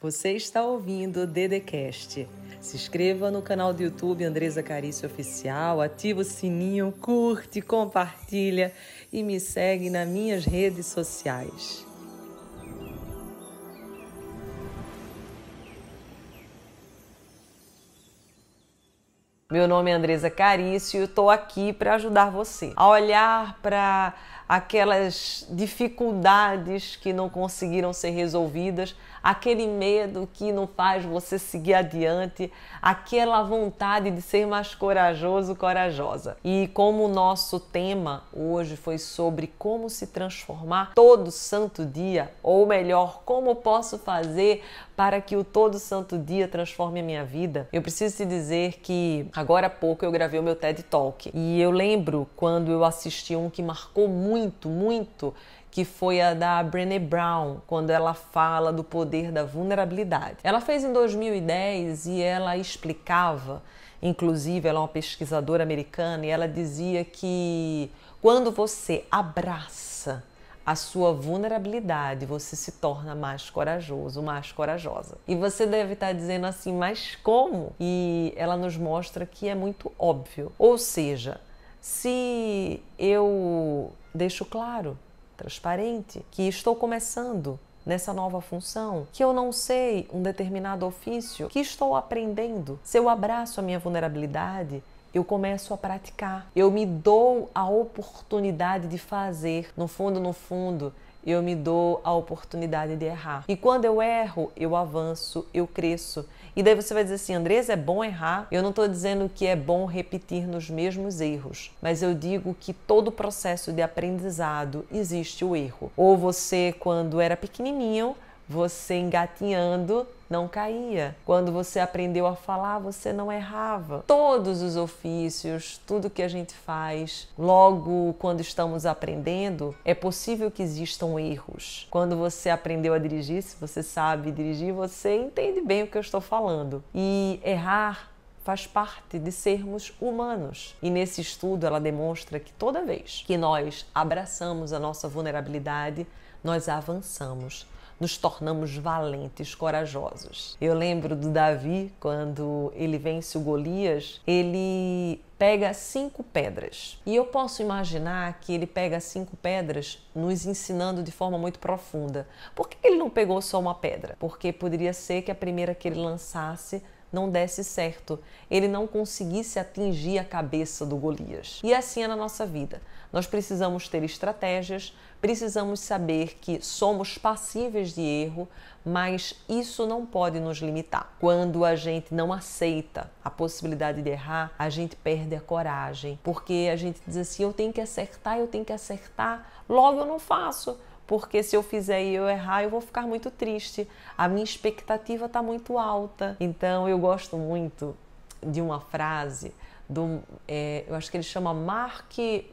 Você está ouvindo o Dedecast. Se inscreva no canal do YouTube Andresa Carício Oficial, ativa o sininho, curte, compartilha e me segue nas minhas redes sociais. Meu nome é Andresa Carício e estou aqui para ajudar você a olhar para aquelas dificuldades que não conseguiram ser resolvidas, aquele medo que não faz você seguir adiante, aquela vontade de ser mais corajoso, corajosa. E como o nosso tema hoje foi sobre como se transformar todo santo dia, ou melhor, como posso fazer para que o todo santo dia transforme a minha vida, eu preciso te dizer que agora há pouco eu gravei o meu TED Talk e eu lembro quando eu assisti um que marcou muito, muito, que foi a da Brené Brown, quando ela fala do poder da vulnerabilidade. Ela fez em 2010 e ela explicava, inclusive ela é uma pesquisadora americana e ela dizia que quando você abraça a sua vulnerabilidade, você se torna mais corajoso, mais corajosa. E você deve estar dizendo assim, mas como? E ela nos mostra que é muito óbvio. Ou seja, se eu deixo claro, transparente, que estou começando nessa nova função, que eu não sei um determinado ofício, que estou aprendendo, se eu abraço a minha vulnerabilidade, eu começo a praticar. Eu me dou a oportunidade de fazer. No fundo, no fundo, eu me dou a oportunidade de errar. E quando eu erro, eu avanço, eu cresço. E daí você vai dizer assim, Andresa, é bom errar? Eu não estou dizendo que é bom repetir nos mesmos erros, mas eu digo que todo processo de aprendizado existe o erro. Ou você, quando era pequenininho, você engatinhando não caía. Quando você aprendeu a falar, você não errava. Todos os ofícios, tudo que a gente faz, logo quando estamos aprendendo, é possível que existam erros. Quando você aprendeu a dirigir, se você sabe dirigir, você entende bem o que eu estou falando. E errar faz parte de sermos humanos. E nesse estudo ela demonstra que toda vez que nós abraçamos a nossa vulnerabilidade, nós avançamos nos tornamos valentes, corajosos. Eu lembro do Davi, quando ele vence o Golias, ele pega cinco pedras. E eu posso imaginar que ele pega cinco pedras nos ensinando de forma muito profunda. Por que ele não pegou só uma pedra? Porque poderia ser que a primeira que ele lançasse não desse certo, ele não conseguisse atingir a cabeça do Golias. E assim é na nossa vida. Nós precisamos ter estratégias, precisamos saber que somos passíveis de erro, mas isso não pode nos limitar. Quando a gente não aceita a possibilidade de errar, a gente perde a coragem, porque a gente diz assim: eu tenho que acertar, eu tenho que acertar, logo eu não faço porque se eu fizer e eu errar, eu vou ficar muito triste. A minha expectativa está muito alta. Então eu gosto muito de uma frase do, é, eu acho que ele chama Mark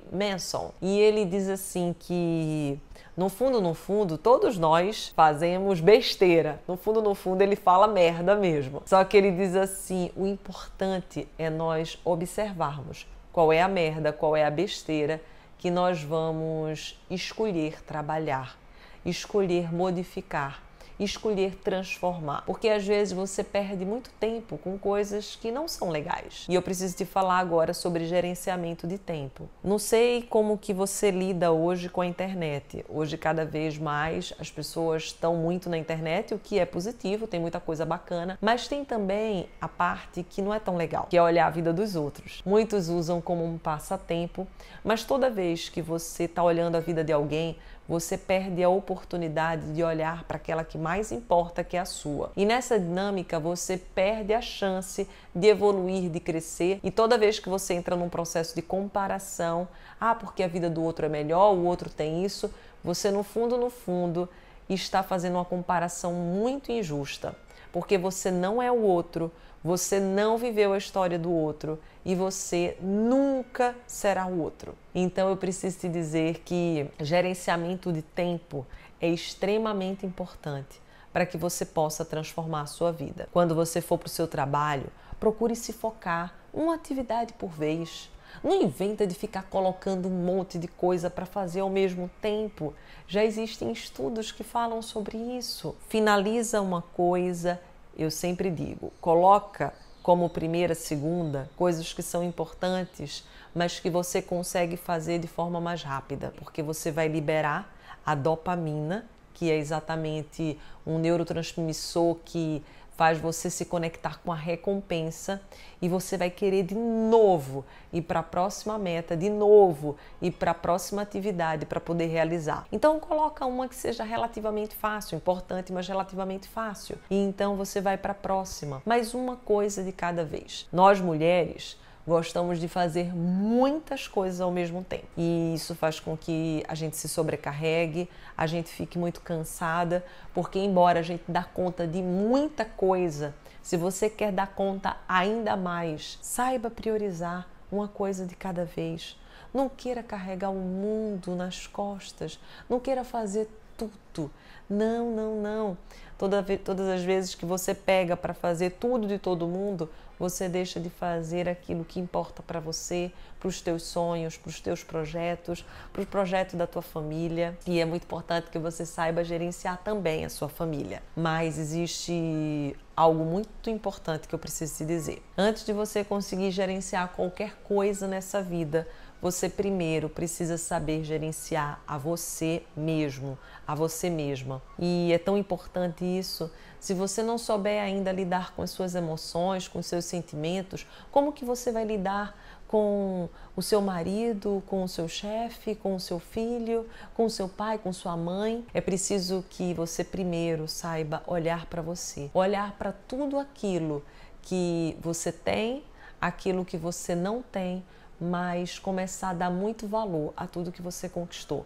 Manson, e ele diz assim que no fundo, no fundo, todos nós fazemos besteira. No fundo, no fundo, ele fala merda mesmo. Só que ele diz assim: o importante é nós observarmos qual é a merda, qual é a besteira que nós vamos escolher trabalhar, escolher modificar, escolher transformar. Porque às vezes você perde muito tempo com coisas que não são legais. E eu preciso te falar agora sobre gerenciamento de tempo. Não sei como que você lida hoje com a internet. Hoje cada vez mais as pessoas estão muito na internet, o que é positivo, tem muita coisa bacana, mas tem também a parte que não é tão legal, que é olhar a vida dos outros. Muitos usam como um passatempo, mas toda vez que você está olhando a vida de alguém, você perde a oportunidade de olhar para aquela que mais importa, que é a sua. E nessa dinâmica você perde a chance de evoluir, de crescer. E toda vez que você entra num processo de comparação, ah, porque a vida do outro é melhor, o outro tem isso, você no fundo, no fundo, está fazendo uma comparação muito injusta, porque você não é o outro, você não viveu a história do outro e você nunca será o outro. Então eu preciso te dizer que gerenciamento de tempo é extremamente importante para que você possa transformar a sua vida. Quando você for para o seu trabalho, procure se focar uma atividade por vez. Não inventa de ficar colocando um monte de coisa para fazer ao mesmo tempo. Já existem estudos que falam sobre isso. Finaliza uma coisa, eu sempre digo, coloca como primeira, segunda, coisas que são importantes, mas que você consegue fazer de forma mais rápida, porque você vai liberar a dopamina, que é exatamente um neurotransmissor que faz você se conectar com a recompensa e você vai querer de novo ir para a próxima meta, de novo ir para a próxima atividade para poder realizar. Então coloca uma que seja relativamente fácil, importante, mas relativamente fácil. E então você vai para a próxima. Mais uma coisa de cada vez. Nós mulheres gostamos de fazer muitas coisas ao mesmo tempo. E isso faz com que a gente se sobrecarregue, a gente fique muito cansada, porque embora a gente dá conta de muita coisa, se você quer dar conta ainda mais, saiba priorizar uma coisa de cada vez. Não queira carregar o mundo nas costas, não queira fazer tudo. Não, não, não. Toda, todas as vezes que você pega para fazer tudo de todo mundo, você deixa de fazer aquilo que importa para você, para os teus sonhos, para os teus projetos, para o projeto da tua família. E é muito importante que você saiba gerenciar também a sua família. Mas existe algo muito importante que eu preciso te dizer. Antes de você conseguir gerenciar qualquer coisa nessa vida, você primeiro precisa saber gerenciar a você mesmo, a você mesma. E é tão importante isso. Se você não souber ainda lidar com as suas emoções, com os seus sentimentos, como que você vai lidar com o seu marido, com o seu chefe, com o seu filho, com o seu pai, com sua mãe. É preciso que você primeiro saiba olhar para você, olhar para tudo aquilo que você tem, aquilo que você não tem, mas começar a dar muito valor a tudo que você conquistou.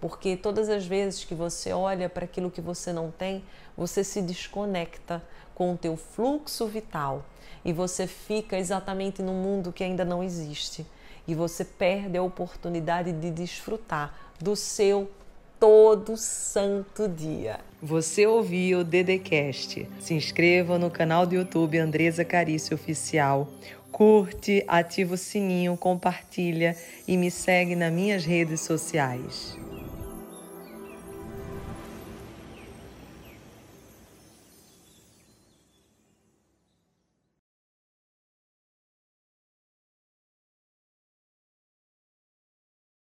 Porque todas as vezes que você olha para aquilo que você não tem, você se desconecta com o teu fluxo vital e você fica exatamente no mundo que ainda não existe e você perde a oportunidade de desfrutar do seu todo santo dia. Você ouviu o Dedecast. Se inscreva no canal do YouTube Andresa Carício Oficial curte, ativa o sininho, compartilha e me segue nas minhas redes sociais.